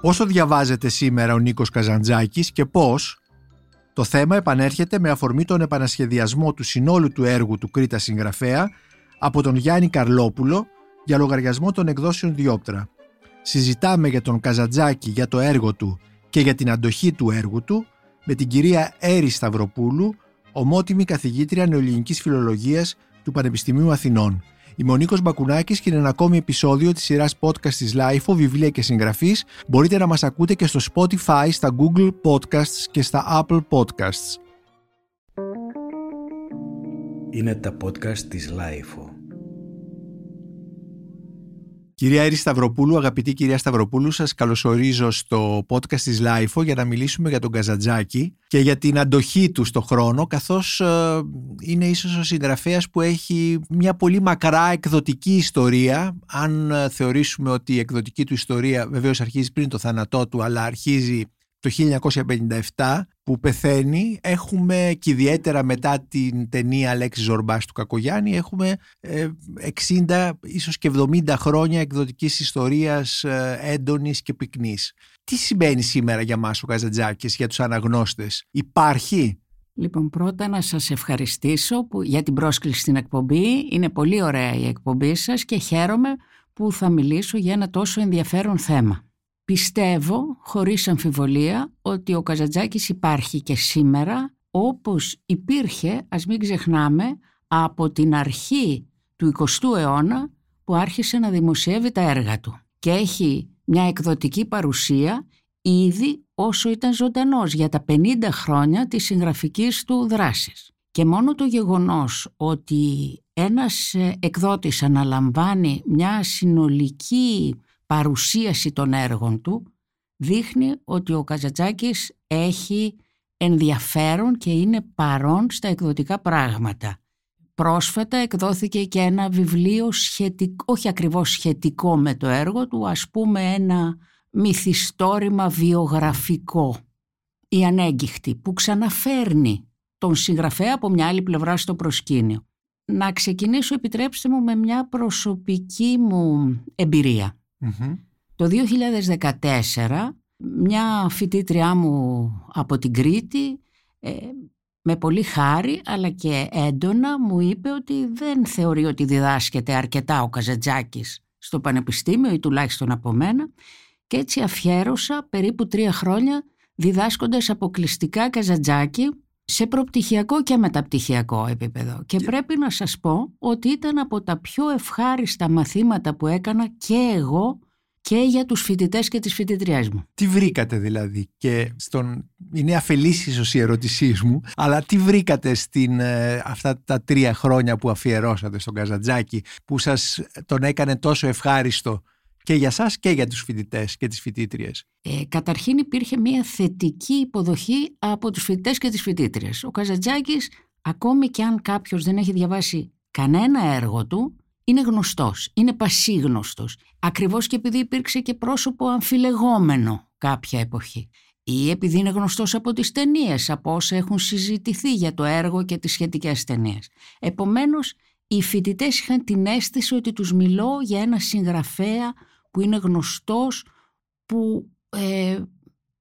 Πόσο διαβάζεται σήμερα ο Νίκος Καζαντζάκης και πώς το θέμα επανέρχεται με αφορμή τον επανασχεδιασμό του συνόλου του έργου του Κρήτα συγγραφέα από τον Γιάννη Καρλόπουλο για λογαριασμό των εκδόσεων Διόπτρα. Συζητάμε για τον Καζαντζάκη, για το έργο του και για την αντοχή του έργου του με την κυρία Έρη Σταυροπούλου, ομότιμη καθηγήτρια νεοελληνικής φιλολογίας του Πανεπιστημίου Αθηνών. Είμαι ο Νίκος Μπακουνάκης και είναι ένα ακόμη επεισόδιο της σειράς podcast της LIFO, βιβλία και συγγραφής. Μπορείτε να μας ακούτε και στο Spotify, στα Google Podcasts και στα Apple Podcasts. Είναι τα podcast της LIFO. Κυρία Έρη Σταυροπούλου, αγαπητή κυρία Σταυροπούλου, σας καλωσορίζω στο podcast της LIFO για να μιλήσουμε για τον Καζαντζάκη και για την αντοχή του στο χρόνο, καθώς ε, είναι ίσως ο συγγραφέας που έχει μια πολύ μακρά εκδοτική ιστορία, αν ε, θεωρήσουμε ότι η εκδοτική του ιστορία βεβαίως αρχίζει πριν το θάνατό του, αλλά αρχίζει το 1957 που πεθαίνει έχουμε και ιδιαίτερα μετά την ταινία Αλέξης Ζορμπάς του Κακογιάννη έχουμε 60 ε, ίσως και 70 χρόνια εκδοτικής ιστορίας ε, έντονης και πυκνής. Τι σημαίνει σήμερα για μας ο Καζαντζάκης, για τους αναγνώστες. Υπάρχει; Λοιπόν, πρώτα να σας ευχαριστήσω που, για την πρόσκληση στην εκπομπή. Είναι πολύ ωραία η εκπομπή σας και χαίρομαι που θα μιλήσω για ένα τόσο ενδιαφέρον θέμα. Πιστεύω, χωρίς αμφιβολία, ότι ο Καζαντζάκης υπάρχει και σήμερα όπως υπήρχε, ας μην ξεχνάμε, από την αρχή του 20ου αιώνα που άρχισε να δημοσιεύει τα έργα του και έχει μια εκδοτική παρουσία ήδη όσο ήταν ζωντανός για τα 50 χρόνια της συγγραφικής του δράσης. Και μόνο το γεγονός ότι ένας εκδότης αναλαμβάνει μια συνολική παρουσίαση των έργων του δείχνει ότι ο Καζατζάκης έχει ενδιαφέρον και είναι παρόν στα εκδοτικά πράγματα. Πρόσφατα εκδόθηκε και ένα βιβλίο σχετικό, όχι ακριβώς σχετικό με το έργο του, ας πούμε ένα μυθιστόρημα βιογραφικό, η ανέγκυχτη, που ξαναφέρνει τον συγγραφέα από μια άλλη πλευρά στο προσκήνιο. Να ξεκινήσω, επιτρέψτε μου, με μια προσωπική μου εμπειρία. Το 2014 μια φοιτήτριά μου από την Κρήτη ε, με πολύ χάρη αλλά και έντονα μου είπε ότι δεν θεωρεί ότι διδάσκεται αρκετά ο Καζατζάκης στο πανεπιστήμιο ή τουλάχιστον από μένα και έτσι αφιέρωσα περίπου τρία χρόνια διδάσκοντας αποκλειστικά Καζατζάκη σε προπτυχιακό και μεταπτυχιακό επίπεδο. Και πρέπει να σας πω ότι ήταν από τα πιο ευχάριστα μαθήματα που έκανα και εγώ και για τους φοιτητές και τις φοιτητριές μου. Τι βρήκατε δηλαδή και στον... είναι αφελής ίσως η ερώτησή μου αλλά τι βρήκατε στην, ε, αυτά τα τρία χρόνια που αφιερώσατε στον Καζαντζάκη που σας τον έκανε τόσο ευχάριστο και για σας και για τους φοιτητές και τις φοιτήτριες. Ε, καταρχήν υπήρχε μια θετική υποδοχή από τους φοιτητές και τις φοιτήτριες. Ο Καζαντζάκης, ακόμη και αν κάποιος δεν έχει διαβάσει κανένα έργο του, είναι γνωστός, είναι πασίγνωστος. Ακριβώς και επειδή υπήρξε και πρόσωπο αμφιλεγόμενο κάποια εποχή. Ή επειδή είναι γνωστός από τις ταινίες, από όσα έχουν συζητηθεί για το έργο και τις σχετικές ταινίες. Επομένως, οι φοιτητές είχαν την αίσθηση ότι τους μιλώ για ένα συγγραφέα που είναι γνωστός, που ε,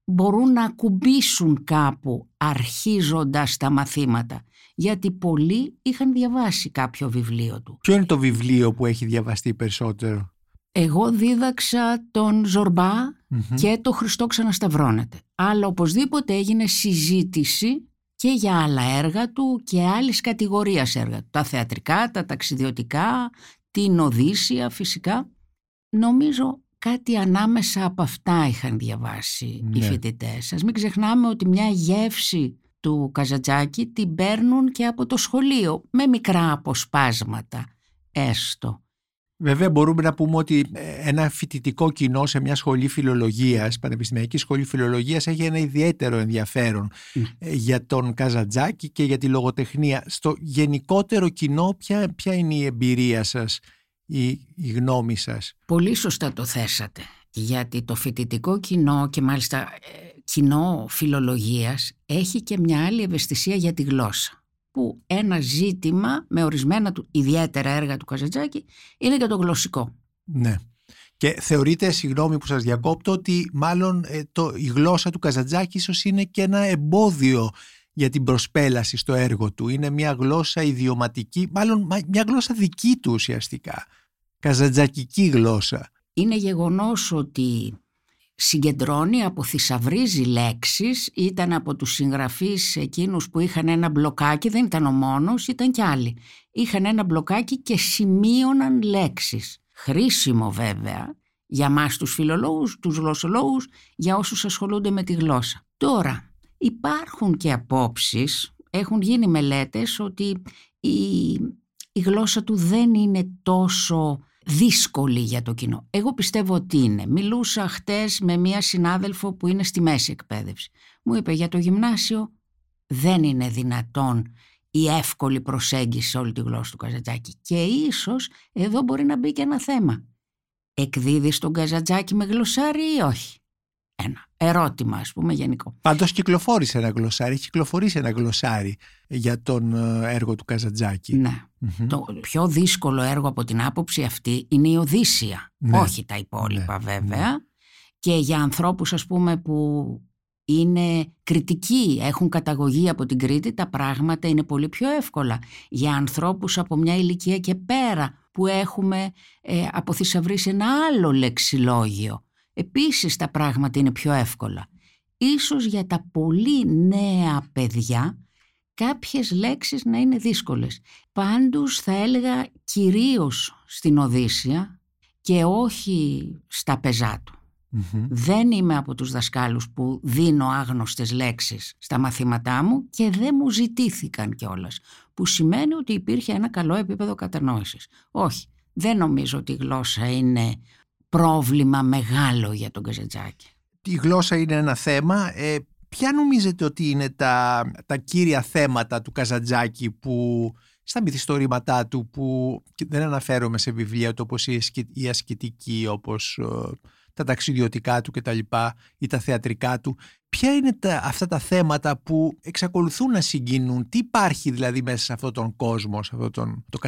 μπορούν να ακουμπήσουν κάπου αρχίζοντας τα μαθήματα. Γιατί πολλοί είχαν διαβάσει κάποιο βιβλίο του. Ποιο είναι το βιβλίο που έχει διαβαστεί περισσότερο; Εγώ δίδαξα τον ζορμπα και το Χριστό ξανασταυρώνεται. Αλλά οπωσδήποτε έγινε συζήτηση και για άλλα έργα του και άλλης κατηγορίας έργα του. Τα θεατρικά, τα ταξιδιωτικά, την Οδύσσια φυσικά. Νομίζω κάτι ανάμεσα από αυτά είχαν διαβάσει οι ναι. φοιτητές. Ας μην ξεχνάμε ότι μια γεύση του Καζατζάκη την παίρνουν και από το σχολείο με μικρά αποσπάσματα έστω. Βέβαια μπορούμε να πούμε ότι ε, ένα φοιτητικό κοινό σε μια σχολή φιλολογίας, πανεπιστημιακή σχολή φιλολογίας έχει ένα ιδιαίτερο ενδιαφέρον ε, για τον Καζατζάκη και για τη λογοτεχνία. Στο γενικότερο κοινό ποια, ποια είναι η εμπειρία σας; Η, η γνώμη σας. Πολύ σωστά το θέσατε. Γιατί το φοιτητικό κοινό και μάλιστα ε, κοινό φιλολογίας έχει και μια άλλη ευαισθησία για τη γλώσσα. Που ένα ζήτημα με ορισμένα του ιδιαίτερα έργα του Καζατζάκη είναι και το γλωσσικό. Ναι. Και θεωρείτε, συγγνώμη που σας διακόπτω, ότι μάλλον ε, το, η γλώσσα του Καζαντζάκη ίσως είναι και ένα εμπόδιο για την προσπέλαση στο έργο του. Είναι μια γλώσσα ιδιωματική, μάλλον μια γλώσσα δική του ουσιαστικά. Καζαντζακική γλώσσα. Είναι γεγονός ότι συγκεντρώνει, αποθυσαυρίζει λέξεις, ήταν από τους συγγραφείς εκείνους που είχαν ένα μπλοκάκι, δεν ήταν ο μόνος, ήταν κι άλλοι. Είχαν ένα μπλοκάκι και σημείωναν λέξεις. Χρήσιμο βέβαια για μας τους φιλολόγους, τους γλωσσολόγους, για όσους ασχολούνται με τη γλώσσα. Τώρα, υπάρχουν και απόψεις, έχουν γίνει μελέτες ότι η, η γλώσσα του δεν είναι τόσο δύσκολη για το κοινό. Εγώ πιστεύω ότι είναι. Μιλούσα χτες με μία συνάδελφο που είναι στη μέση εκπαίδευσης. Μου είπε για το γυμνάσιο δεν είναι δυνατόν η εύκολη προσέγγιση σε όλη τη γλώσσα του Καζατζάκη. Και ίσως εδώ μπορεί να μπει και ένα θέμα. Εκδίδεις τον Καζατζάκη με γλωσσάρι ή όχι; Ένα ερώτημα ας πούμε γενικό. Πάντως κυκλοφόρησε ένα γλωσσάρι, έχει κυκλοφορήσει ένα γλωσσάρι για τον ε, έργο του Καζατζάκη. Ναι. Το πιο δύσκολο έργο από την άποψη αυτή είναι η Οδύσσια. Ναι. Όχι τα υπόλοιπα ναι. βέβαια. Ναι. Και για ανθρώπους ας πούμε που είναι κριτικοί, έχουν καταγωγή από την Κρήτη, τα πράγματα είναι πολύ πιο εύκολα. Για ανθρώπους από μια ηλικία και πέρα που έχουμε ε, αποθυσαυρίσει ένα άλλο λεξιλόγιο. Επίσης τα πράγματα είναι πιο εύκολα. Ίσως για τα πολύ νέα παιδιά κάποιες λέξεις να είναι δύσκολες. Πάντως θα έλεγα κυρίως στην Οδύσσια και όχι στα πεζά του. Δεν είμαι από τους δασκάλους που δίνω άγνωστες λέξεις στα μαθήματά μου και δεν μου ζητήθηκαν κιόλας. Που σημαίνει ότι υπήρχε ένα καλό επίπεδο κατανόησης. Όχι, δεν νομίζω ότι η γλώσσα είναι πρόβλημα μεγάλο για τον Καζατζάκη. Η γλώσσα είναι ένα θέμα. Ε, ποια νομίζετε ότι είναι τα, τα κύρια θέματα του Καζαντζάκη που στα μυθιστορήματά του που δεν αναφέρομαι σε βιβλία του όπως η ασκητική, όπως ε, τα ταξιδιωτικά του κτλ. ή τα θεατρικά του. Ποια είναι τα, αυτά τα θέματα που εξακολουθούν να συγκινούν, τι υπάρχει δηλαδή μέσα σε αυτόν τον κόσμο, σε αυτό τον, το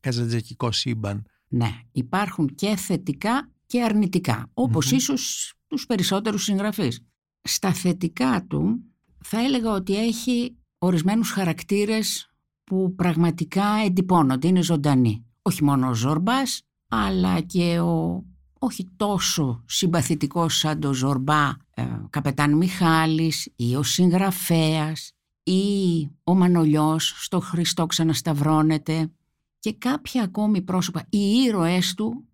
καζαντζακικό σύμπαν; Ναι, υπάρχουν και θετικά και αρνητικά, όπως mm-hmm. ίσως τους περισσότερους συγγραφείς. Στα θετικά του θα έλεγα ότι έχει ορισμένους χαρακτήρες που πραγματικά εντυπώνονται, είναι ζωντανοί. Όχι μόνο ο Ζορμπάς, αλλά και ο όχι τόσο συμπαθητικός σαν το Ζορμπά ε, Καπετάν Μιχάλης ή ο συγγραφέας ή ο Μανολιός στο Χριστό ξανασταυρώνεται και κάποια ακόμη πρόσωπα, οι ήρωές του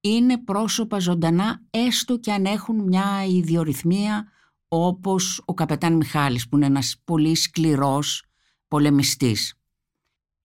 είναι πρόσωπα ζωντανά έστω και αν έχουν μια ιδιορυθμία όπως ο καπετάν Μιχάλης που είναι ένας πολύ σκληρός πολεμιστής.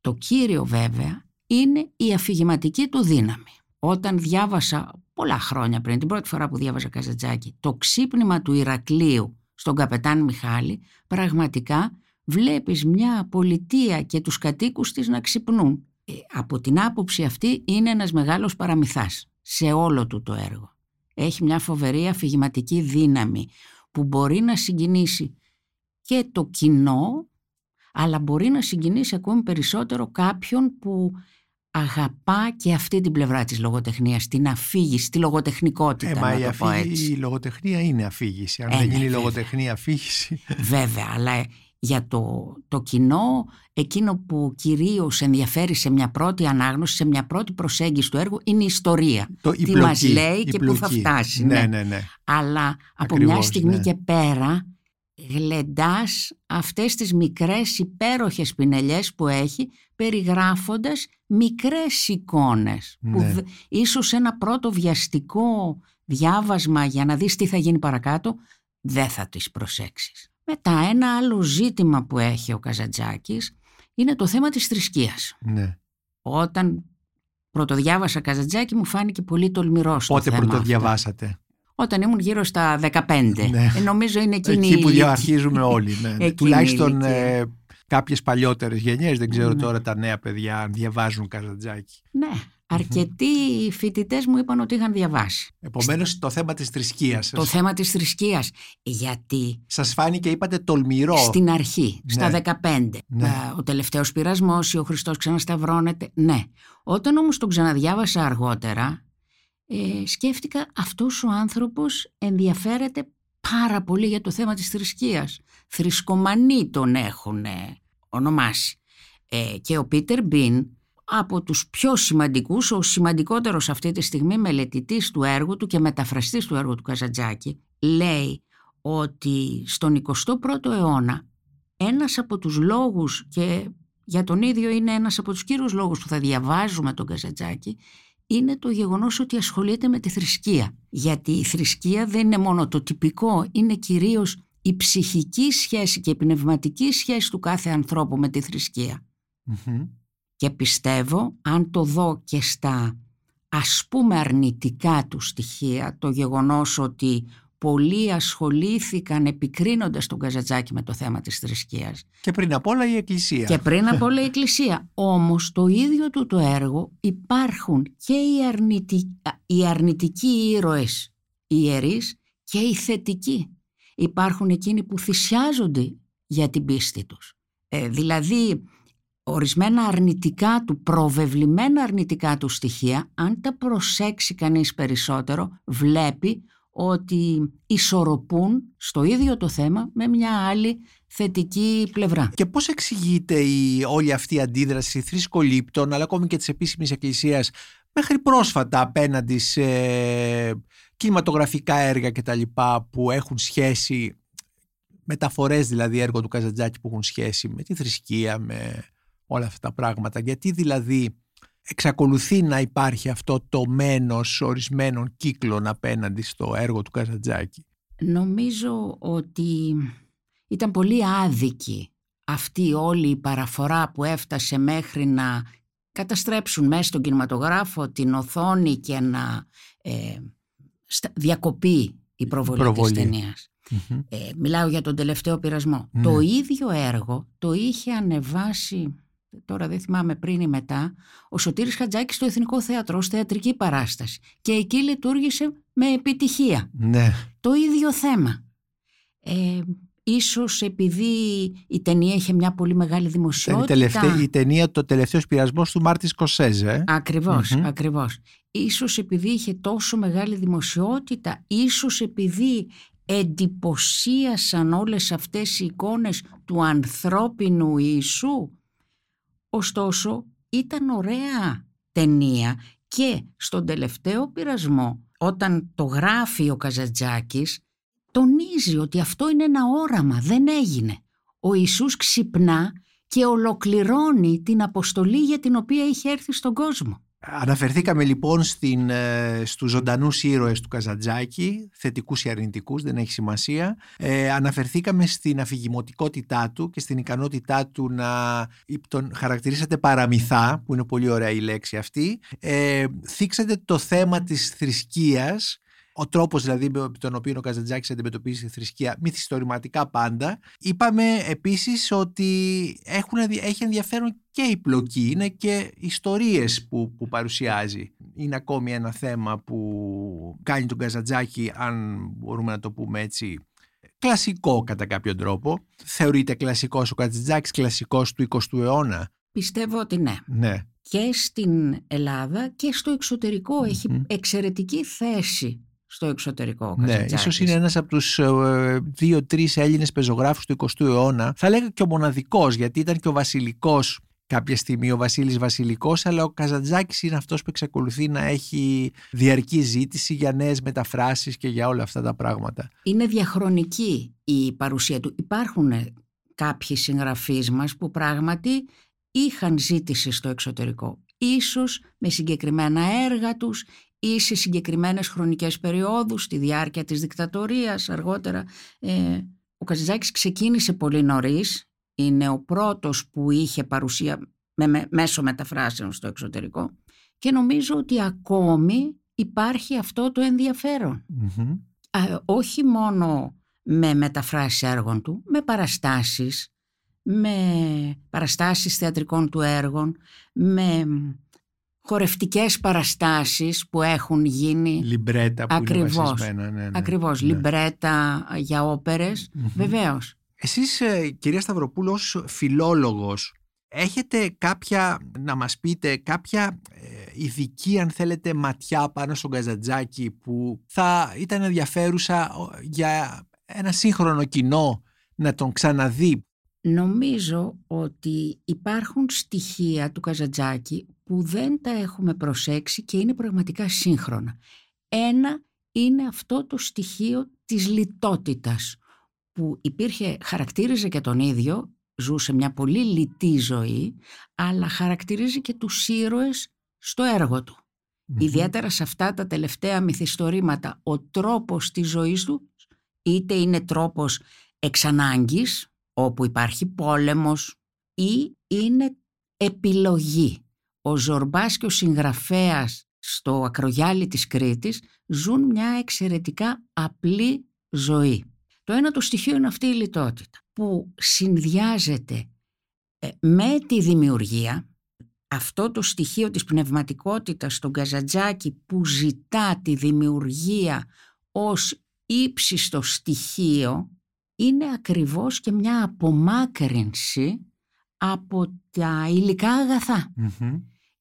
Το κύριο βέβαια είναι η αφηγηματική του δύναμη. Όταν διάβασα πολλά χρόνια πριν, την πρώτη φορά που διάβαζα Καζατζάκη, το ξύπνημα του Ηρακλείου στον καπετάν Μιχάλη, πραγματικά βλέπεις μια πολιτεία και τους κατοίκους της να ξυπνούν. Ε, από την άποψη αυτή είναι ένας μεγάλος παραμυθάς σε όλο του το έργο. Έχει μια φοβερή αφηγηματική δύναμη που μπορεί να συγκινήσει και το κοινό, αλλά μπορεί να συγκινήσει ακόμη περισσότερο κάποιον που αγαπά και αυτή την πλευρά της λογοτεχνίας, την αφήγηση, τη λογοτεχνικότητα. Ε, μα η, αφήγηση, η λογοτεχνία είναι αφήγηση. Αν ε, δεν ναι, γίνει λογοτεχνία αφήγηση. Βέβαια, αλλά για το, το κοινό εκείνο που κυρίως ενδιαφέρει σε μια πρώτη ανάγνωση, σε μια πρώτη προσέγγιση του έργου είναι η ιστορία. Το, Τι μας λέει και πού θα φτάσει. Ναι, ναι, ναι. ναι. Αλλά από μια στιγμή ναι. και πέρα γλεντάς αυτές τις μικρές υπέροχες πινελιές που έχει περιγράφοντας μικρές εικόνες που ναι. ίσως ένα πρώτο βιαστικό διάβασμα για να δεις τι θα γίνει παρακάτω δεν θα τις προσέξεις. Μετά ένα άλλο ζήτημα που έχει ο Καζαντζάκης είναι το θέμα της θρησκείας. Ναι. Όταν πρωτοδιάβασα Καζαντζάκη μου φάνηκε πολύ τολμηρός στο Πότε πρωτοδιαβάσατε; Όταν ήμουν γύρω στα 15. Ναι. Ε, νομίζω είναι εκείνη Εκεί που αρχίζουμε όλοι. Ναι. Τουλάχιστον ε, κάποιες παλιότερες γενιές, δεν ξέρω ναι. τώρα τα νέα παιδιά αν διαβάζουν Καζαντζάκη. Ναι, Αρκετοί φοιτητές μου είπαν ότι είχαν διαβάσει. Επομένως, το θέμα της θρησκείας. Το θέμα της θρησκείας. Γιατί. Σας φάνηκε, είπατε, τολμηρό. Στην αρχή, στα 15. Ναι. Ο τελευταίος πειρασμός ή ο Χριστός ξανασταυρώνεται. Ναι. Όταν όμως τον ξαναδιάβασα αργότερα, ε, σκέφτηκα αυτός ο άνθρωπος ενδιαφέρεται πάρα πολύ για το θέμα της θρησκείας. Θρησκομανή τον έχουν ονομάσει. Ε, και ο Πίτερ Μπιν από τους πιο σημαντικούς, ο σημαντικότερος αυτή τη στιγμή μελετητής του έργου του και μεταφραστής του έργου του Καζαντζάκη, λέει ότι στον 21ο αιώνα ένας από τους λόγους και για τον ίδιο είναι ένας από τους κύριους λόγους που θα διαβάζουμε τον Καζαντζάκη είναι το γεγονός ότι ασχολείται με τη θρησκεία. Γιατί η θρησκεία δεν είναι μόνο το τυπικό, είναι κυρίως η ψυχική σχέση και η πνευματική σχέση του κάθε ανθρώπου με τη θρησκεια Και πιστεύω, αν το δω και στα ας πούμε αρνητικά του στοιχεία, το γεγονός ότι πολλοί ασχολήθηκαν επικρίνοντας τον Καζατζάκη με το θέμα της θρησκείας. Και πριν απ' όλα η Εκκλησία. Και πριν απ' όλα η Εκκλησία. Όμως το ίδιο του το έργο υπάρχουν και οι, αρνητικ... οι αρνητικοί ήρωες οι ιερείς και οι θετικοί. Υπάρχουν εκείνοι που θυσιάζονται για την πίστη τους. Ε, δηλαδή ορισμένα αρνητικά του, προβεβλημένα αρνητικά του στοιχεία, αν τα προσέξει κανείς περισσότερο, βλέπει ότι ισορροπούν στο ίδιο το θέμα με μια άλλη θετική πλευρά. Και πώς εξηγείται η, όλη αυτή η αντίδραση θρησκολήπτων αλλά ακόμη και της επίσημης εκκλησίας μέχρι πρόσφατα απέναντι σε κινηματογραφικά έργα και τα λοιπά που έχουν σχέση μεταφορές δηλαδή έργο του Καζαντζάκη που έχουν σχέση με τη θρησκεία, με όλα αυτά τα πράγματα. Γιατί δηλαδή εξακολουθεί να υπάρχει αυτό το μένος ορισμένων κύκλων απέναντι στο έργο του Καζαντζάκη; Νομίζω ότι ήταν πολύ άδικη αυτή όλη η παραφορά που έφτασε μέχρι να καταστρέψουν μέσα στον κινηματογράφο την οθόνη και να ε, διακοπεί η προβολή, προβολή. της ταινιας ε, μιλάω για τον τελευταίο πειρασμό. Ναι. Το ίδιο έργο το είχε ανεβάσει τώρα δεν θυμάμαι πριν ή μετά, ο Σωτήρης Χατζάκης στο Εθνικό Θέατρο ως θεατρική παράσταση. Και εκεί λειτουργήσε με επιτυχία. Ναι. Το ίδιο θέμα. Ε, ίσως επειδή η ταινία είχε μια πολύ μεγάλη δημοσιότητα. Η, τελευταία, η ταινία το τελευταίο πειρασμός του Μάρτη Σκοσέζε. Ακριβώς, ακριβώς. Ίσως επειδή είχε τόσο μεγάλη δημοσιότητα, ίσως επειδή εντυπωσίασαν όλες αυτές οι εικόνες του ανθρώπινου Ιησού; Ωστόσο ήταν ωραία ταινία και στον τελευταίο πειρασμό όταν το γράφει ο Καζατζάκης τονίζει ότι αυτό είναι ένα όραμα, δεν έγινε. Ο Ιησούς ξυπνά και ολοκληρώνει την αποστολή για την οποία είχε έρθει στον κόσμο. Αναφερθήκαμε λοιπόν στην, ε, στους ζωντανούς ήρωες του Καζαντζάκη, θετικούς ή αρνητικούς, δεν έχει σημασία. Ε, αναφερθήκαμε στην αφηγημοτικότητά του και στην ικανότητά του να τον χαρακτηρίσατε παραμυθά, που είναι πολύ ωραία η λέξη αυτή. Ε, θίξατε το θέμα της θρησκείας ο τρόπος δηλαδή με τον οποίο ο Καζαντζάκης αντιμετωπίζει τη θρησκεία μυθιστορηματικά πάντα. Είπαμε επίσης ότι έχουν, έχει ενδιαφέρον και η πλοκή, είναι και ιστορίες που, που παρουσιάζει. Είναι ακόμη ένα θέμα που κάνει τον Καζαντζάκη, αν μπορούμε να το πούμε έτσι, κλασικό κατά κάποιο τρόπο. Θεωρείται κλασικός ο Καζαντζάκης, κλασικός του 20ου αιώνα; Πιστεύω ότι ναι. Ναι. Και στην Ελλάδα και στο εξωτερικο έχει εξαιρετική θέση στο εξωτερικό. Ναι, ίσως είναι ένας από τους ε, δύο-τρει Έλληνες πεζογράφους του 20ου αιώνα. Θα λέγα και ο μοναδικός, γιατί ήταν και ο Βασιλικός κάποια στιγμή, ο Βασίλης Βασιλικός, αλλά ο Καζαντζάκης είναι αυτός που εξακολουθεί να έχει διαρκή ζήτηση για νέες μεταφράσεις και για όλα αυτά τα πράγματα. Είναι διαχρονική η παρουσία του. Υπάρχουν κάποιοι συγγραφείς μας που πράγματι είχαν ζήτηση στο εξωτερικό. Ίσως με συγκεκριμένα έργα τους ή σε συγκεκριμένες χρονικές περιόδους, στη διάρκεια της δικτατορίας αργότερα. Ε, ο Καζιζάκης ξεκίνησε πολύ νωρίς, είναι ο πρώτος που είχε παρουσία με, μέσω μεταφράσεων στο εξωτερικό. Και νομίζω ότι ακόμη υπάρχει αυτό το ενδιαφερον όχι μόνο με μεταφράσεις έργων του, με παραστάσεις, με παραστάσεις θεατρικών του έργων, με χορευτικές παραστάσεις που έχουν γίνει λιμπρέτα που ακριβώς, είναι ναι, ναι, ακριβώς ναι. λιμπρέτα για όπερες mm-hmm. βεβαίως εσείς ε, κυρία Σταυροπούλου ως φιλόλογος έχετε κάποια να μας πείτε κάποια ε, ειδική αν θέλετε ματιά πάνω στον Καζαντζάκη που θα ήταν ενδιαφέρουσα για ένα σύγχρονο κοινό να τον ξαναδεί; Νομίζω ότι υπάρχουν στοιχεία του Καζαντζάκη που δεν τα έχουμε προσέξει και είναι πραγματικά σύγχρονα. Ένα είναι αυτό το στοιχείο της λιτότητας που υπήρχε, χαρακτήριζε και τον ίδιο, ζούσε μια πολύ λιτή ζωή, αλλά χαρακτηρίζει και τους ήρωες στο έργο του. Ιδιαίτερα σε αυτά τα τελευταία μυθιστορήματα, ο τρόπος της ζωής του είτε είναι τρόπος εξανάγκης, όπου υπάρχει πόλεμος, ή είναι επιλογή. Ο Ζορμπάς και ο συγγραφέας στο ακρογιάλι της Κρήτης ζουν μια εξαιρετικά απλή ζωή. Το ένα το στοιχείο είναι αυτή η λιτότητα που συνδυάζεται ε, με τη δημιουργία αυτό το στοιχείο της πνευματικότητας στον Καζαντζάκη που ζητά τη δημιουργία ως ύψιστο στοιχείο είναι ακριβώς και μια απομάκρυνση από τα υλικά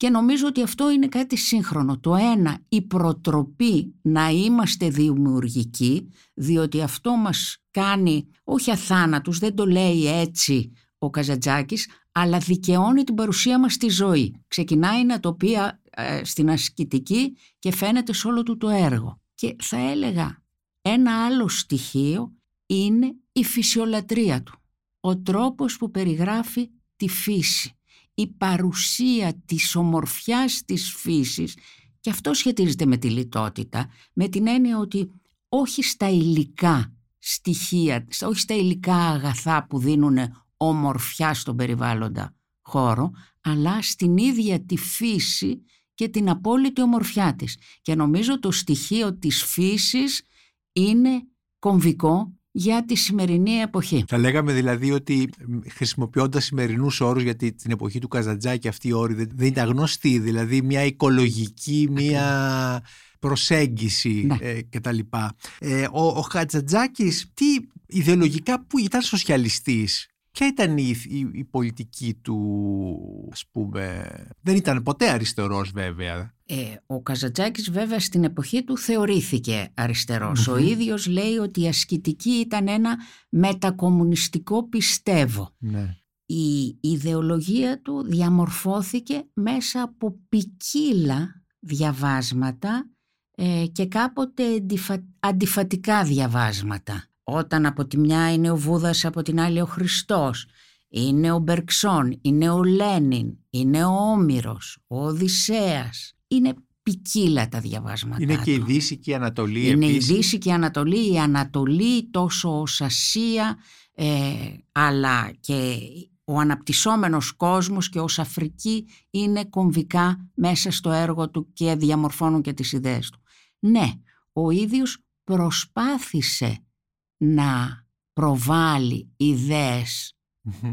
Και νομίζω ότι αυτό είναι κάτι σύγχρονο. Το ένα, η προτροπή να είμαστε δημιουργικοί, διότι αυτό μας κάνει όχι αθάνατους, δεν το λέει έτσι ο Καζατζάκης, αλλά δικαιώνει την παρουσία μας στη ζωή. Ξεκινάει να το πει ε, στην ασκητική και φαίνεται σε όλο του το έργο. Και θα έλεγα ένα άλλο στοιχείο είναι η φυσιολατρία του. Ο τρόπος που περιγράφει τη φύση. Η παρουσία της ομορφιάς της φύσης και αυτό σχετίζεται με τη λιτότητα, με την έννοια ότι όχι στα υλικά στοιχεία, όχι στα υλικά αγαθά που δίνουν ομορφιά στον περιβάλλοντα χώρο, αλλά στην ίδια τη φύση και την απόλυτη ομορφιά της. Και νομίζω το στοιχείο της φύσης είναι κομβικό για τη σημερινή εποχή. Θα λέγαμε δηλαδή ότι χρησιμοποιώντας σημερινούς όρους, γιατί την εποχή του Καζαντζάκη αυτή η όρη δεν ήταν γνωστή, δηλαδή μια οικολογική, μια προσέγγιση ναι. ε, κτλ. Ε, ο, ο Καζαντζάκης τι ιδεολογικά που ήταν σοσιαλιστής; Ποια ήταν η, η, πολιτική του, ας πούμε, δεν ήταν ποτέ αριστερός βέβαια. Ε, ο Καζατζάκης βέβαια στην εποχή του θεωρήθηκε Ο ίδιος λέει ότι η ασκητική ήταν ένα μετακομμουνιστικό πιστεύω. Ναι. Η ιδεολογία του διαμορφώθηκε μέσα από ποικίλα διαβάσματα ε, και κάποτε αντιφατικά διαβάσματα όταν από τη μια είναι ο Βούδας, από την άλλη ο Χριστός, είναι ο Μπερξόν, είναι ο Λένιν, είναι ο Όμηρος, ο Οδυσσέας. Είναι ποικίλα τα διαβάσματα Είναι και η Δύση και η Ανατολή Είναι επίσης. η Δύση και η Ανατολή, η Ανατολή τόσο ως Ασία, ε, αλλά και ο αναπτυσσόμενος κόσμος και ως Αφρική είναι κομβικά μέσα στο έργο του και διαμορφώνουν και τις ιδέες του. Ναι, ο ίδιος προσπάθησε να προβάλλει ιδέες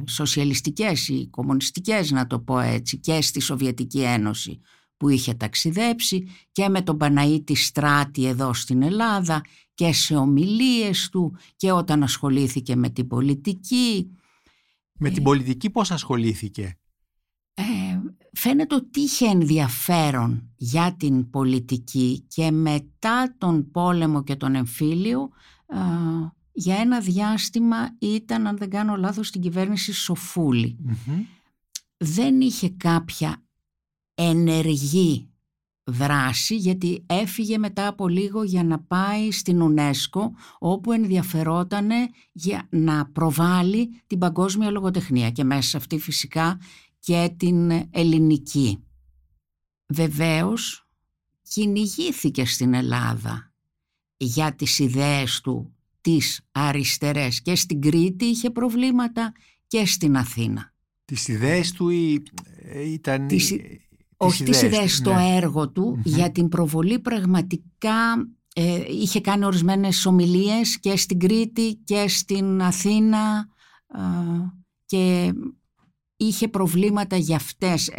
σοσιαλιστικές ή κομμουνιστικές να το πω έτσι και στη Σοβιετική Ένωση που είχε ταξιδέψει και με τον Παναήτη Στράτη εδώ στην Ελλάδα και σε ομιλίες του και όταν ασχολήθηκε με την πολιτική. Με την ε, πολιτική πώς ασχολήθηκε; Ε, φαίνεται ότι είχε ενδιαφέρον για την πολιτική και μετά τον πόλεμο και τον εμφύλιο για ένα διάστημα ήταν, αν δεν κάνω λάθος, στην κυβέρνηση Δεν είχε κάποια ενεργή δράση γιατί έφυγε μετά από λίγο για να πάει στην UNESCO όπου ενδιαφερόταν για να προβάλλει την παγκόσμια λογοτεχνία και μέσα σε αυτή φυσικά και την ελληνική. Βεβαίως κυνηγήθηκε στην Ελλάδα για τις ιδέες του τις αριστερές και στην Κρήτη είχε προβλήματα και στην Αθήνα. Τις ιδέες του ή ε, ήταν... Τις, όχι τις ιδέες, στο ναι. έργο του για την προβολή πραγματικά ε, είχε κάνει ορισμένες ομιλίες και στην Κρήτη και στην Αθήνα ε, και είχε προβλήματα για αυτές.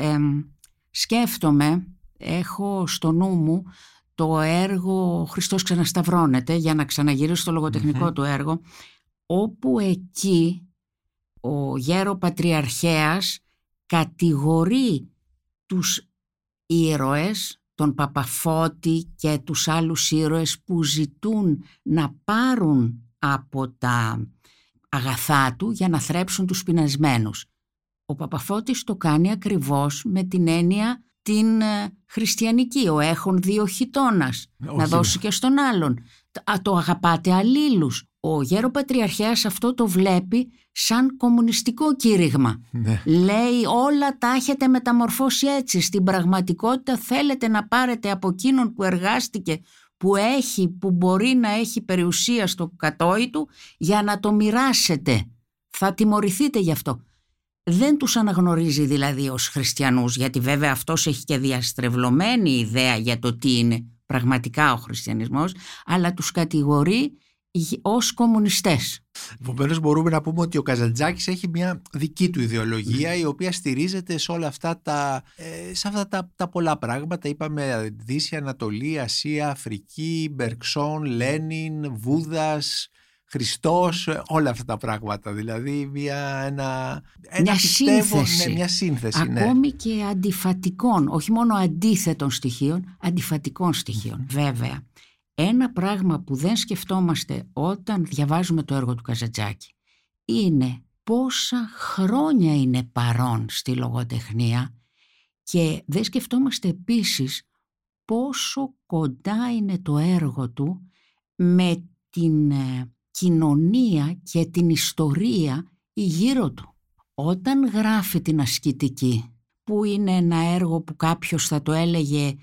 σκέφτομαι, έχω στο νου μου το έργο «Χριστός ξανασταυρώνεται» για να ξαναγυρίσω στο λογοτεχνικο του έργο όπου εκεί ο γέρο Πατριαρχέας κατηγορεί τους ήρωες, τον Παπαφώτη και τους άλλους ήρωες που ζητούν να πάρουν από τα αγαθά του για να θρέψουν τους πεινασμένους. Ο Παπαφώτης το κάνει ακριβώς με την έννοια την ε, χριστιανική, ο έχων δύο χιτώνας, να δώσει και στον άλλον. Το αγαπάτε αλλήλους. Ο γέρο Πατριαρχέας αυτό το βλέπει σαν κομμουνιστικό κήρυγμα. Ναι. Λέει όλα τα έχετε μεταμορφώσει έτσι. Στην πραγματικότητα θέλετε να πάρετε από εκείνον που εργάστηκε, που έχει, που μπορεί να έχει περιουσία στο κατόι του για να το μοιράσετε. Θα τιμωρηθείτε γι' αυτό. Δεν τους αναγνωρίζει δηλαδή ως χριστιανούς γιατί βέβαια αυτός έχει και διαστρεβλωμένη ιδέα για το τι είναι πραγματικά ο χριστιανισμός αλλά τους κατηγορεί ως κομμουνιστές. Επομένως μπορούμε να πούμε ότι ο Καζαντζάκης έχει μια δική του ιδεολογία η οποία στηρίζεται σε όλα αυτά τα, ε, σε αυτά τα, τα πολλά πράγματα. Είπαμε Δύση, Ανατολή, Ασία, Αφρική, Μπερξόν, Λένιν, Βούδας, Χριστός, όλα αυτά τα πράγματα. Δηλαδή μια, ένα, ένα μια πιστεύω, σύνθεση. Ναι, μια σύνθεση. ναι. Ακόμη και αντιφατικών, όχι μόνο αντίθετων στοιχείων, αντιφατικών στοιχείων. Βέβαια, ένα πράγμα που δεν σκεφτόμαστε όταν διαβάζουμε το έργο του Καζατζάκη είναι πόσα χρόνια είναι παρόν στη λογοτεχνία και δεν σκεφτόμαστε επίσης πόσο κοντά είναι το έργο του με την ε, κοινωνία και την ιστορία γύρω του. Όταν γράφει την ασκητική, που είναι ένα έργο που κάποιος θα το έλεγε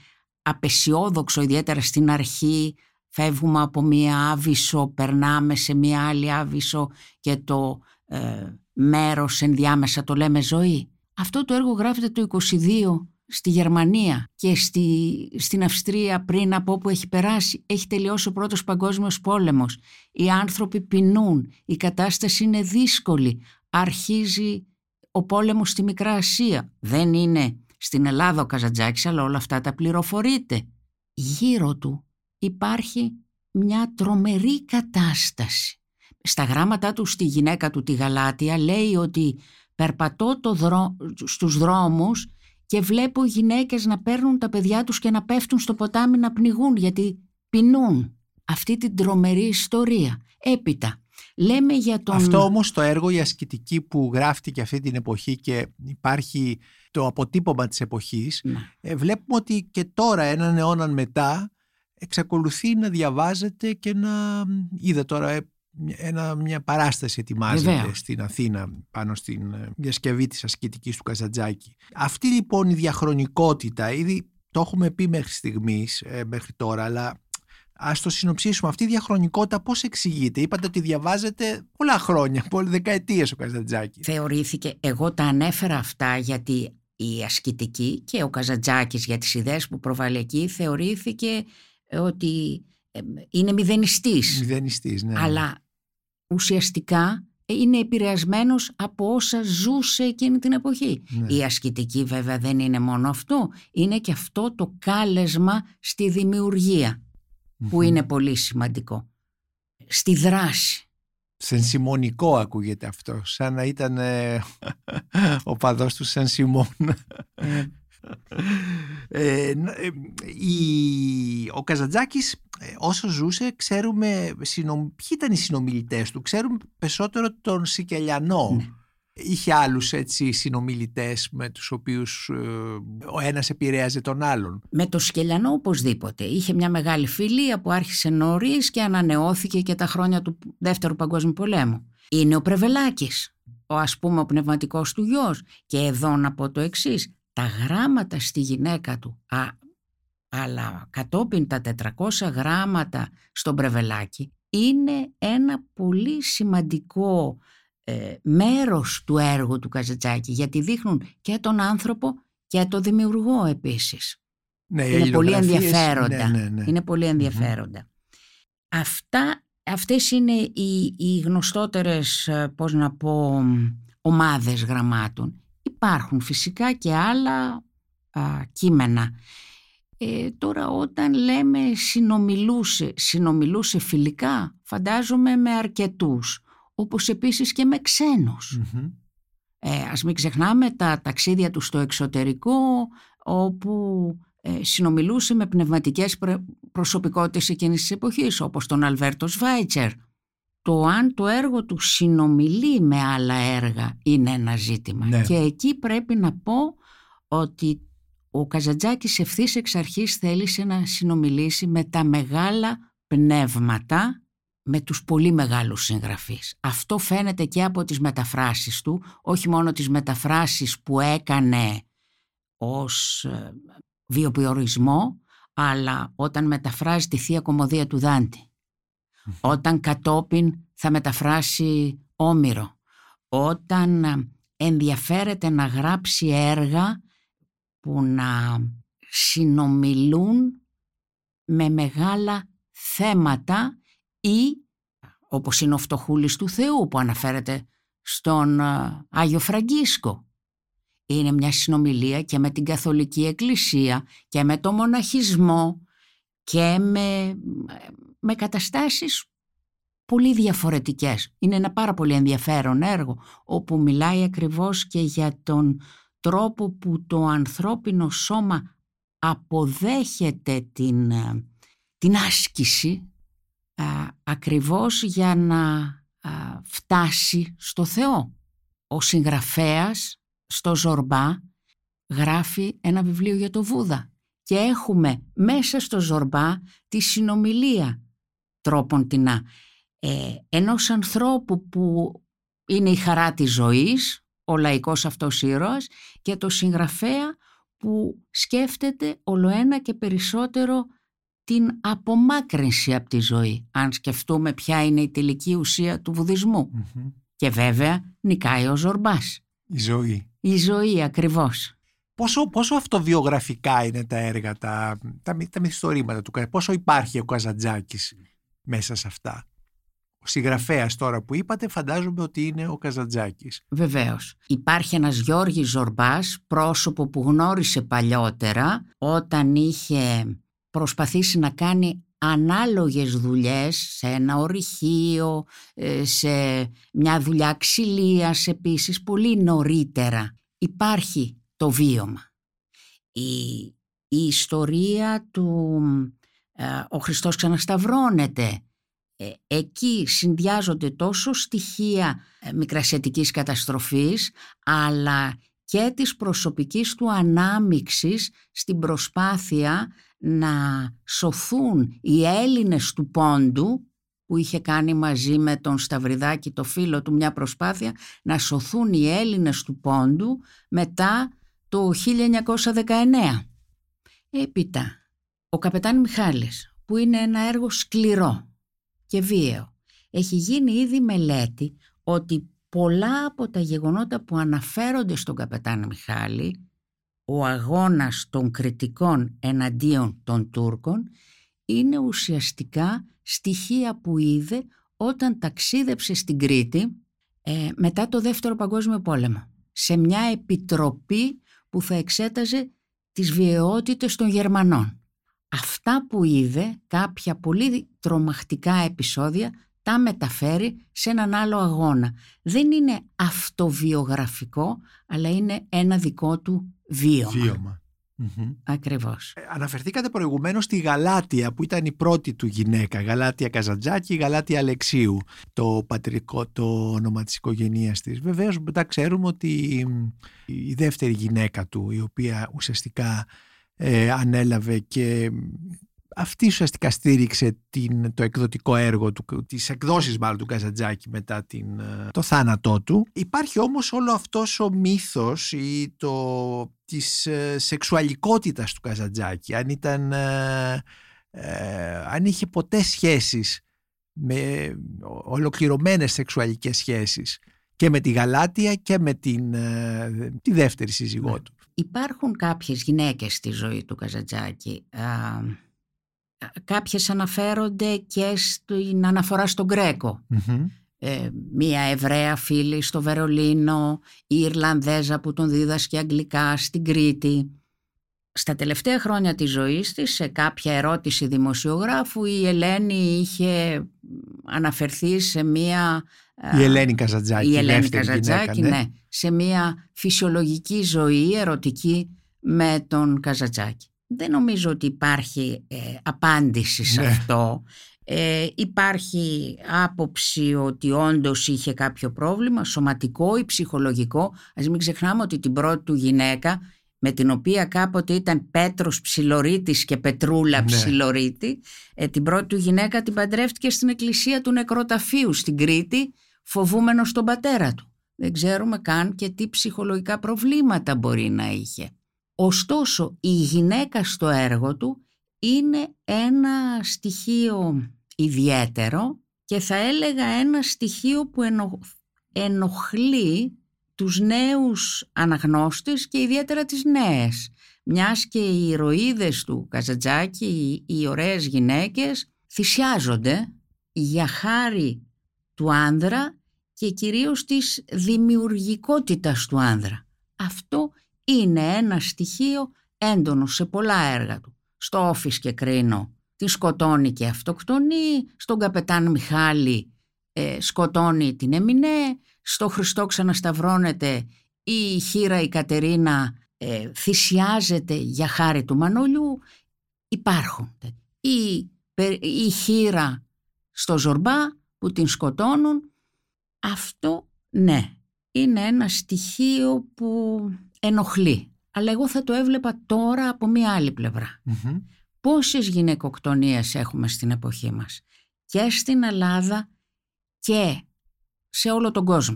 απεσιόδοξο, ιδιαίτερα στην αρχή, φεύγουμε από μία άβυσο, περνάμε σε μία άλλη άβυσο και το ε, μέρος ενδιάμεσα το λέμε ζωή. Αυτό το έργο γράφεται το 22 στη Γερμανία και στη, στην Αυστρία πριν από όπου έχει περάσει. Έχει τελειώσει ο πρώτος παγκόσμιος πόλεμος. Οι άνθρωποι πεινούν, η κατάσταση είναι δύσκολη. Αρχίζει ο πόλεμος στη Μικρά Ασία. Δεν είναι στην Ελλάδα ο Καζαντζάκης, αλλά όλα αυτά τα πληροφορείται. Γύρω του υπάρχει μια τρομερή κατάσταση. Στα γράμματά του στη γυναίκα του τη Γαλάτια λέει ότι περπατώ το δρό... στους δρόμους και βλέπω γυναίκες να παίρνουν τα παιδιά τους και να πέφτουν στο ποτάμι να πνιγούν γιατί πεινούν. Αυτή την τρομερή ιστορία. Έπειτα, λέμε για τον... Αυτό όμως το έργο η ασκητική που γράφτηκε αυτή την εποχή και υπάρχει το αποτύπωμα της εποχής Ναι. ε, βλέπουμε ότι και τώρα έναν αιώνα μετά εξακολουθεί να διαβάζεται και να είδα τώρα ε, ένα, μια παράσταση ετοιμάζεται Βεβαίως. στην Αθήνα πάνω στην ε, διασκευή της ασκητικής του Καζαντζάκη. Αυτή λοιπόν η διαχρονικότητα ήδη το έχουμε πει μέχρι στιγμής, ε, μέχρι τώρα, αλλά ας το συνοψίσουμε. Αυτή η διαχρονικότητα πώς εξηγείται; Είπατε ότι διαβάζετε πολλά χρόνια, πολλές δεκαετίες ο Καζαντζάκης. θεωρήθηκε, εγώ τα ανέφερα αυτά γιατί η ασκητική και ο Καζαντζάκης για τις ιδέες που προβάλλει εκεί θεωρήθηκε ε, ότι ε, είναι μηδενιστής. Μηδενιστής, ναι. Αλλά ουσιαστικά είναι επηρεασμένος από όσα ζούσε εκείνη την εποχή. Ναι. Η ασκητική βέβαια δεν είναι μόνο αυτό, είναι και αυτό το κάλεσμα στη δημιουργία που Μμμ. είναι πολύ σημαντικό. Στη δράση. Σεν Σιμωνικό ακούγεται αυτό, σαν να ήταν ε, ο παδός του Σεν Σιμών. Ε, ν- ε, η- ο Καζαντζάκης ε, όσο ζούσε ξέρουμε συνομ, ποιοι ήταν οι συνομιλητές του ξέρουμε περισσότερο τον Σικελιανό Ναι. είχε άλλους έτσι συνομιλητές με τους οποίους ε, ο ένας επηρέαζε τον άλλον Με το Σκελιανό οπωσδήποτε. Είχε μια μεγάλη φιλία που άρχισε νωρίς και ανανεώθηκε και τα χρόνια του Δεύτερου Παγκόσμιου Πολέμου. Είναι ο Πρεβελάκης, ο ας πούμε ο πνευματικός του γιος. Και εδώ να πω το εξής. Τα γράμματα στη γυναίκα του, α, αλλά κατόπιν τα 400 γράμματα στον Πρεβελάκη, είναι ένα πολύ σημαντικό ε, μέρος του έργου του Καζατσάκη, γιατί δείχνουν και τον άνθρωπο και τον δημιουργό επίσης. ναι, οι Είναι πολύ αλληλογραφίες, ενδιαφέροντα. ναι, ναι, ναι. Είναι πολύ ενδιαφέροντα. Αυτά, αυτές είναι οι, οι γνωστότερες, ε, πώς να πω, ομάδες γραμμάτων. Υπάρχουν φυσικά και άλλα α, κείμενα. Ε, τώρα όταν λέμε συνομιλούσε, συνομιλούσε φιλικά, φαντάζομαι με αρκετούς, όπως επίσης και με ξένους. Μμμ. Ε, ας μην ξεχνάμε τα ταξίδια του στο εξωτερικό, όπου ε, συνομιλούσε με πνευματικές προσωπικότητες εκείνης της εποχής όπως τον Αλβέρτο Σβάιτσερ. Το αν το έργο του συνομιλεί με άλλα έργα είναι ένα ζήτημα. Ναι. Και εκεί πρέπει να πω ότι ο Καζαντζάκης ευθύς εξ αρχής θέλησε να συνομιλήσει με τα μεγάλα πνεύματα με τους πολύ μεγάλους συγγραφείς. Αυτό φαίνεται και από τις μεταφράσεις του, όχι μόνο τις μεταφράσεις που έκανε ως ε, βιοποριορισμό, αλλά όταν μεταφράζει τη Θεία Κομμωδία του Δάντη, όταν κατόπιν θα μεταφράσει Όμηρο, όταν ε, ενδιαφέρεται να γράψει έργα που να συνομιλούν με μεγάλα θέματα ή όπως είναι ο φτωχούλης του Θεού που αναφέρεται στον ε, Άγιο Φραγκίσκο. Είναι μια συνομιλία και με την Καθολική Εκκλησία και με το μοναχισμό και με, με καταστάσεις πολύ διαφορετικές. Είναι ένα πάρα πολύ ενδιαφέρον έργο όπου μιλάει ακριβώς και για τον τρόπο που το ανθρώπινο σώμα αποδέχεται την, ε, την άσκηση α, ακριβώς για να φτάσει στο Θεό. Ο συγγραφέας στο Ζορμπά γράφει ένα βιβλίο για το Βούδα και έχουμε μέσα στο Ζορμπά τη συνομιλία τρόπον τεινά ε, ενός ανθρώπου που είναι η χαρά της ζωής, ο λαϊκός αυτός ήρωας και το συγγραφέα που σκέφτεται ολοένα και περισσότερο την απομάκρυνση από τη ζωή, αν σκεφτούμε ποια είναι η τελική ουσία του βουδισμου Και βέβαια νικάει ο Ζορμπάς. Η ζωή. Η ζωή ακριβώς. Πόσο, πόσο αυτοβιογραφικά είναι τα έργα, τα, τα, τα μυθιστορήματα του, πόσο υπάρχει ο Καζαντζάκης; Μέσα σε αυτά. Ο συγγραφέας τώρα που είπατε φαντάζομαι ότι είναι ο Καζαντζάκης. Βεβαίως. Υπάρχει ένας Γιώργης Ζορμπάς, πρόσωπο που γνώρισε παλιότερα όταν είχε προσπαθήσει να κάνει ανάλογες δουλειές σε ένα ορυχείο, ε, σε μια δουλειά ξυλίας επίσης, πολύ νωρίτερα. Υπάρχει το βίωμα. Η, η ιστορία του ε, «Ο Χριστός ξανασταυρώνεται» ε, εκεί συνδυάζονται τόσο στοιχεία μικρασιατικής καταστροφής αλλά και της προσωπικής του ανάμιξης στην προσπάθεια να σωθούν οι Έλληνες του Πόντου που είχε κάνει μαζί με τον Σταυριδάκη το φίλο του μια προσπάθεια να σωθούν οι Έλληνες του Πόντου μετά το 1919. Έπειτα, ο καπετάν Μιχάλης που είναι ένα έργο σκληρό και βίαιο έχει γίνει ήδη μελέτη ότι πολλά από τα γεγονότα που αναφέρονται στον καπετάν Μιχάλη ο αγώνας των κριτικών εναντίον των Τούρκων είναι ουσιαστικά στοιχεία που είδε όταν ταξίδεψε στην Κρήτη ε, μετά το Δεύτερο Παγκόσμιο Πόλεμο σε μια επιτροπή που θα εξέταζε τις βιαιότητες των Γερμανών. Αυτά που είδε, κάποια πολύ τρομακτικά επεισόδια, τα μεταφέρει σε έναν άλλο αγώνα. Δεν είναι αυτοβιογραφικό, αλλά είναι ένα δικό του βίωμα. Βίωμα. Ακριβώς. Ε, αναφερθήκατε προηγουμένως στη Γαλάτια που ήταν η πρώτη του γυναίκα, Γαλάτια Καζαντζάκη, Γαλάτια Αλεξίου, το πατρικό, το όνομα της οικογένειας της. Βεβαίως μετά ξέρουμε ότι η δεύτερη γυναίκα του, η οποία ουσιαστικά ε, ανέλαβε και αυτή ουσιαστικά στήριξε την, το εκδοτικό έργο του, τις εκδόσεις μάλλον του Καζαντζάκη μετά την, ε, το θάνατό του. Υπάρχει όμως όλο αυτός ο μύθος ή το, της ε, σεξουαλικότητας του Καζαντζάκη. Αν ήταν, ε, αν είχε ποτέ σχέσεις με ολοκληρωμένες σεξουαλικές σχέσεις και με τη Γαλάτια και με την, τη δεύτερη σύζυγό ναι. του. Υπάρχουν κάποιες γυναίκες στη ζωή του Καζαντζάκη κάποιες αναφέρονται και στην αναφορά στον γκρεκο Ε, μία Εβραία φίλη στο Βερολίνο, η Ιρλανδέζα που τον δίδασκε αγγλικά στην Κρήτη. Στα τελευταία χρόνια της ζωής της, σε κάποια ερώτηση δημοσιογράφου, η Ελένη είχε αναφερθεί σε μία... Η Ελένη Καζατζάκη, η Ελένη Καζατζάκη, ναι. σε μία φυσιολογική ζωή, ερωτική με τον Καζατζάκη. Δεν νομίζω ότι υπάρχει ε, απάντηση σε Ναι. αυτό. Ε, υπάρχει άποψη ότι όντως είχε κάποιο πρόβλημα, σωματικό ή ψυχολογικό. Ας μην ξεχνάμε ότι την πρώτη του γυναίκα, με την οποία κάποτε ήταν Πέτρος Ψιλορίτης και Πετρούλα Ναι. Ψιλορίτη, ε, την πρώτη του γυναίκα την παντρεύτηκε στην εκκλησία του νεκροταφείου στην Κρήτη, φοβούμενος τον πατέρα του. Δεν ξέρουμε καν και τι ψυχολογικά προβλήματα μπορεί να είχε. Ωστόσο, η γυναίκα στο έργο του είναι ένα στοιχείο ιδιαίτερο και θα έλεγα ένα στοιχείο που ενο- ενοχλεί τους νέους αναγνώστες και ιδιαίτερα τις νέες. Μιας και οι ηρωίδες του Καζατζάκη, οι, οι ωραίες γυναίκες, θυσιάζονται για χάρη του άνδρα και κυρίως της δημιουργικότητας του άνδρα. Αυτό είναι ένα στοιχείο έντονο σε πολλά έργα του. Στο Όφις και Κρίνο την σκοτώνει και αυτοκτονεί, στον καπετάν Μιχάλη ε, σκοτώνει την Εμινέ, στο Χριστό ξανασταυρώνεται η χείρα η Κατερίνα ε, θυσιάζεται για χάρη του Μανολιού. Υπάρχουν. Η, πε- η χείρα στο Ζορμπά που την σκοτώνουν. Αυτό ναι, είναι ένα στοιχείο που ενοχλεί. Αλλά εγώ θα το έβλεπα τώρα από μία άλλη πλευρά. Μμμ. Πόσες γυναικοκτονίες έχουμε στην εποχή μας; Και στην Ελλάδα και σε όλο τον κόσμο.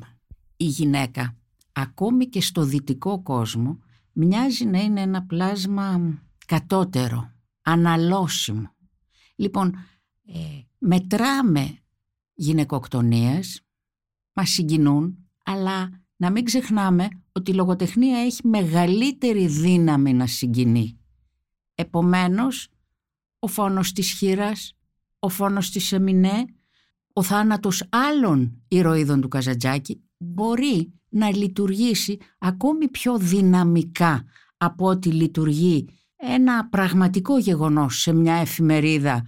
Η γυναίκα, ακόμη και στο δυτικό κόσμο, μοιάζει να είναι ένα πλάσμα κατώτερο, αναλώσιμο. Λοιπόν, ε, μετράμε γυναικοκτονίες, μας συγκινούν, αλλά να μην ξεχνάμε ότι η λογοτεχνία έχει μεγαλύτερη δύναμη να συγκινεί. Επομένως, ο φόνος της χείρας, ο φόνος της Εμινέ, ο θάνατος άλλων ηρωίδων του Καζαντζάκη μπορεί να λειτουργήσει ακόμη πιο δυναμικά από ό,τι λειτουργεί ένα πραγματικό γεγονός σε μια εφημερίδα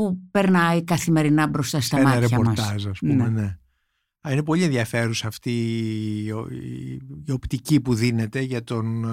που περνάει καθημερινά μπροστά στα Ένα μάτια ρεπορτάζ, μας. ας πούμε, Ναι. ναι. Α, Είναι πολύ ενδιαφέρουσα αυτή η, η- η οπτική που δίνεται για τον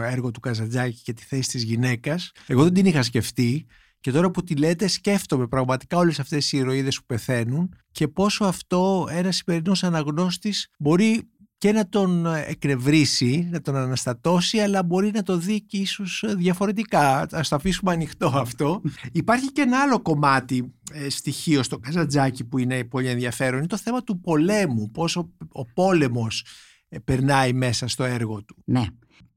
ε, έργο του Καζαντζάκη και τη θέση της γυναίκας. Εγώ δεν την είχα σκεφτεί και τώρα που τη λέτε σκέφτομαι πραγματικά όλες αυτές οι ηρωίδες που πεθαίνουν και πόσο αυτό ένας σημερινός αναγνώστης μπορεί και να τον εκνευρίσει, να τον αναστατώσει, αλλά μπορεί να το δει και ίσως διαφορετικά. Ας το αφήσουμε ανοιχτό αυτό. Υπάρχει και ένα άλλο κομμάτι ε, στοιχείο στο Καζαντζάκι που είναι πολύ ενδιαφέρον. Είναι το θέμα του πολέμου, πόσο ο πόλεμος ε, περνάει μέσα στο έργο του. Ναι.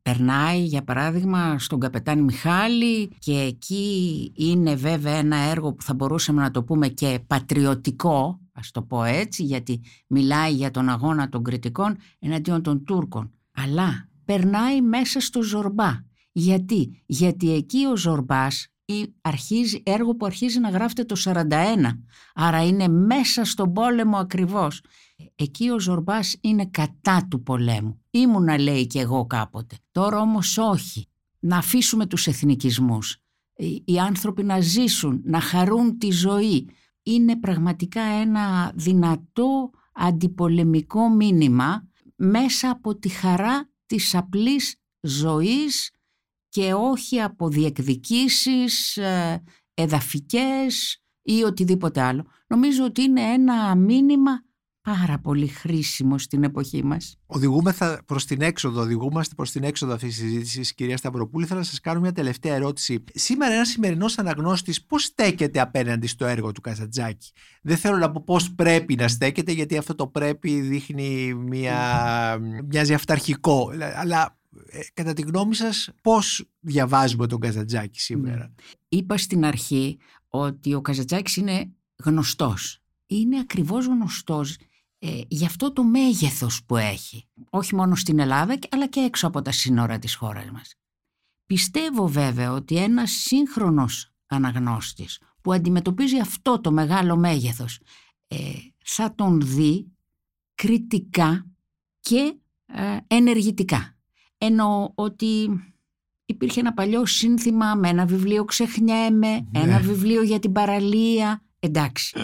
Περνάει για παράδειγμα στον καπετάν Μιχάλη και εκεί είναι βέβαια ένα έργο που θα μπορούσαμε να το πούμε και πατριωτικό, ας το πω έτσι, γιατί μιλάει για τον αγώνα των κριτικών εναντίον των Τούρκων. Αλλά περνάει μέσα στο Ζορμπά. Γιατί, γιατί εκεί ο Ζορμπάς ή αρχίζει, έργο που αρχίζει να γράφεται το 41, άρα είναι μέσα στον πόλεμο ακριβώς. Εκεί ο Ζορμπάς είναι κατά του πολέμου. Ήμουνα λέει και εγώ κάποτε. Τώρα όμως όχι. Να αφήσουμε τους εθνικισμούς. Οι- Οι άνθρωποι να ζήσουν, να χαρούν τη ζωή. Είναι πραγματικά ένα δυνατό αντιπολεμικό μήνυμα μέσα από τη χαρά της απλής ζωής και όχι από διεκδικήσεις ε, εδαφικές ή οτιδήποτε άλλο. Νομίζω ότι είναι ένα μήνυμα πάρα πολύ χρήσιμο στην εποχή μας. Οδηγούμεθα προς την έξοδο, οδηγούμαστε προς την έξοδο αυτής της συζήτησης, κυρία Σταυροπούλη. Θέλω να σας κάνω μια τελευταία ερώτηση. Σήμερα ένας σημερινός αναγνώστης πώς στέκεται απέναντι στο έργο του Καζαντζάκη. Δεν θέλω να πω πώς πρέπει να στέκεται, γιατί αυτό το πρέπει δείχνει μια, μοιάζει αυταρχικό. Αλλά ε, κατά τη γνώμη σας πώς διαβάζουμε τον Καζαντζάκη σήμερα; Είπα στην αρχή ότι ο Καζατζάκης είναι γνωστός. Είναι ακριβώς γνωστός ε, για αυτό το μέγεθος που έχει. Όχι μόνο στην Ελλάδα αλλά και έξω από τα σύνορα της χώρας μας. Πιστεύω βέβαια ότι ένας σύγχρονος αναγνώστης που αντιμετωπίζει αυτό το μεγάλο μέγεθος ε, θα τον δει κριτικά και ε, ενεργητικά. Εννοώ ότι υπήρχε ένα παλιό σύνθημα με ένα βιβλίο ξεχνιέμαι, ένα βιβλίο για την παραλία. Εντάξει,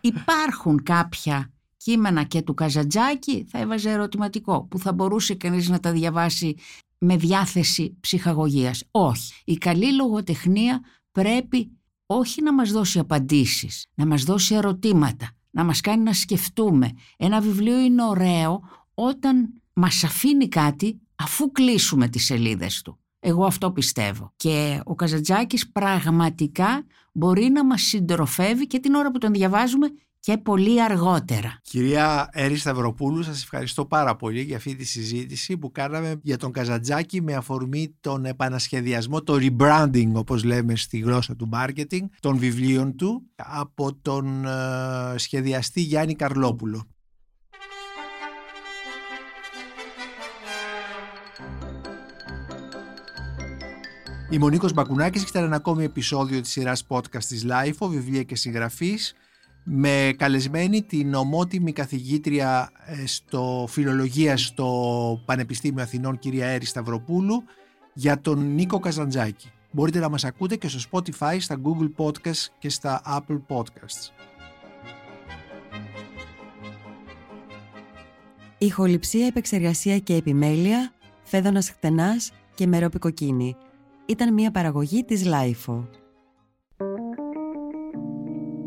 υπάρχουν κάποια κείμενα και του Καζαντζάκη, θα έβαζε ερωτηματικό, που θα μπορούσε κανείς να τα διαβάσει με διάθεση ψυχαγωγίας. Όχι. Η καλή λογοτεχνία πρέπει όχι να μας δώσει απαντήσεις, να μας δώσει ερωτήματα, να μας κάνει να σκεφτούμε. Ένα βιβλίο είναι ωραίο όταν μας αφήνει κάτι αφού κλείσουμε τις σελίδες του. Εγώ αυτό πιστεύω. Και ο Καζατζάκης πραγματικά μπορεί να μας συντροφεύει και την ώρα που τον διαβάζουμε και πολύ αργότερα. Κυρία Έρη Σταυροπούλου, σας ευχαριστώ πάρα πολύ για αυτή τη συζήτηση που κάναμε για τον Καζατζάκη με αφορμή τον επανασχεδιασμό, το rebranding όπως λέμε στη γλώσσα του marketing, των βιβλίων του από τον ε, σχεδιαστή Γιάννη Καρλόπουλο. Η Μονίκος Μπακουνάκης ήταν ένα ακόμη επεισόδιο της σειράς podcast της LIFO, βιβλία και συγγραφής με καλεσμένη την ομότιμη καθηγήτρια ε, στο φιλολογία στο Πανεπιστήμιο Αθηνών κυρία Έρη Σταυροπούλου για τον Νίκο Καζαντζάκη. Μπορείτε να μας ακούτε και στο Spotify, στα Google Podcasts και στα Apple Podcasts. Ηχοληψία, επεξεργασία και επιμέλεια, Φαίδωνας Χτενάς και Μερόπη Κοκκίνη. Ήταν μια παραγωγή της LiFO.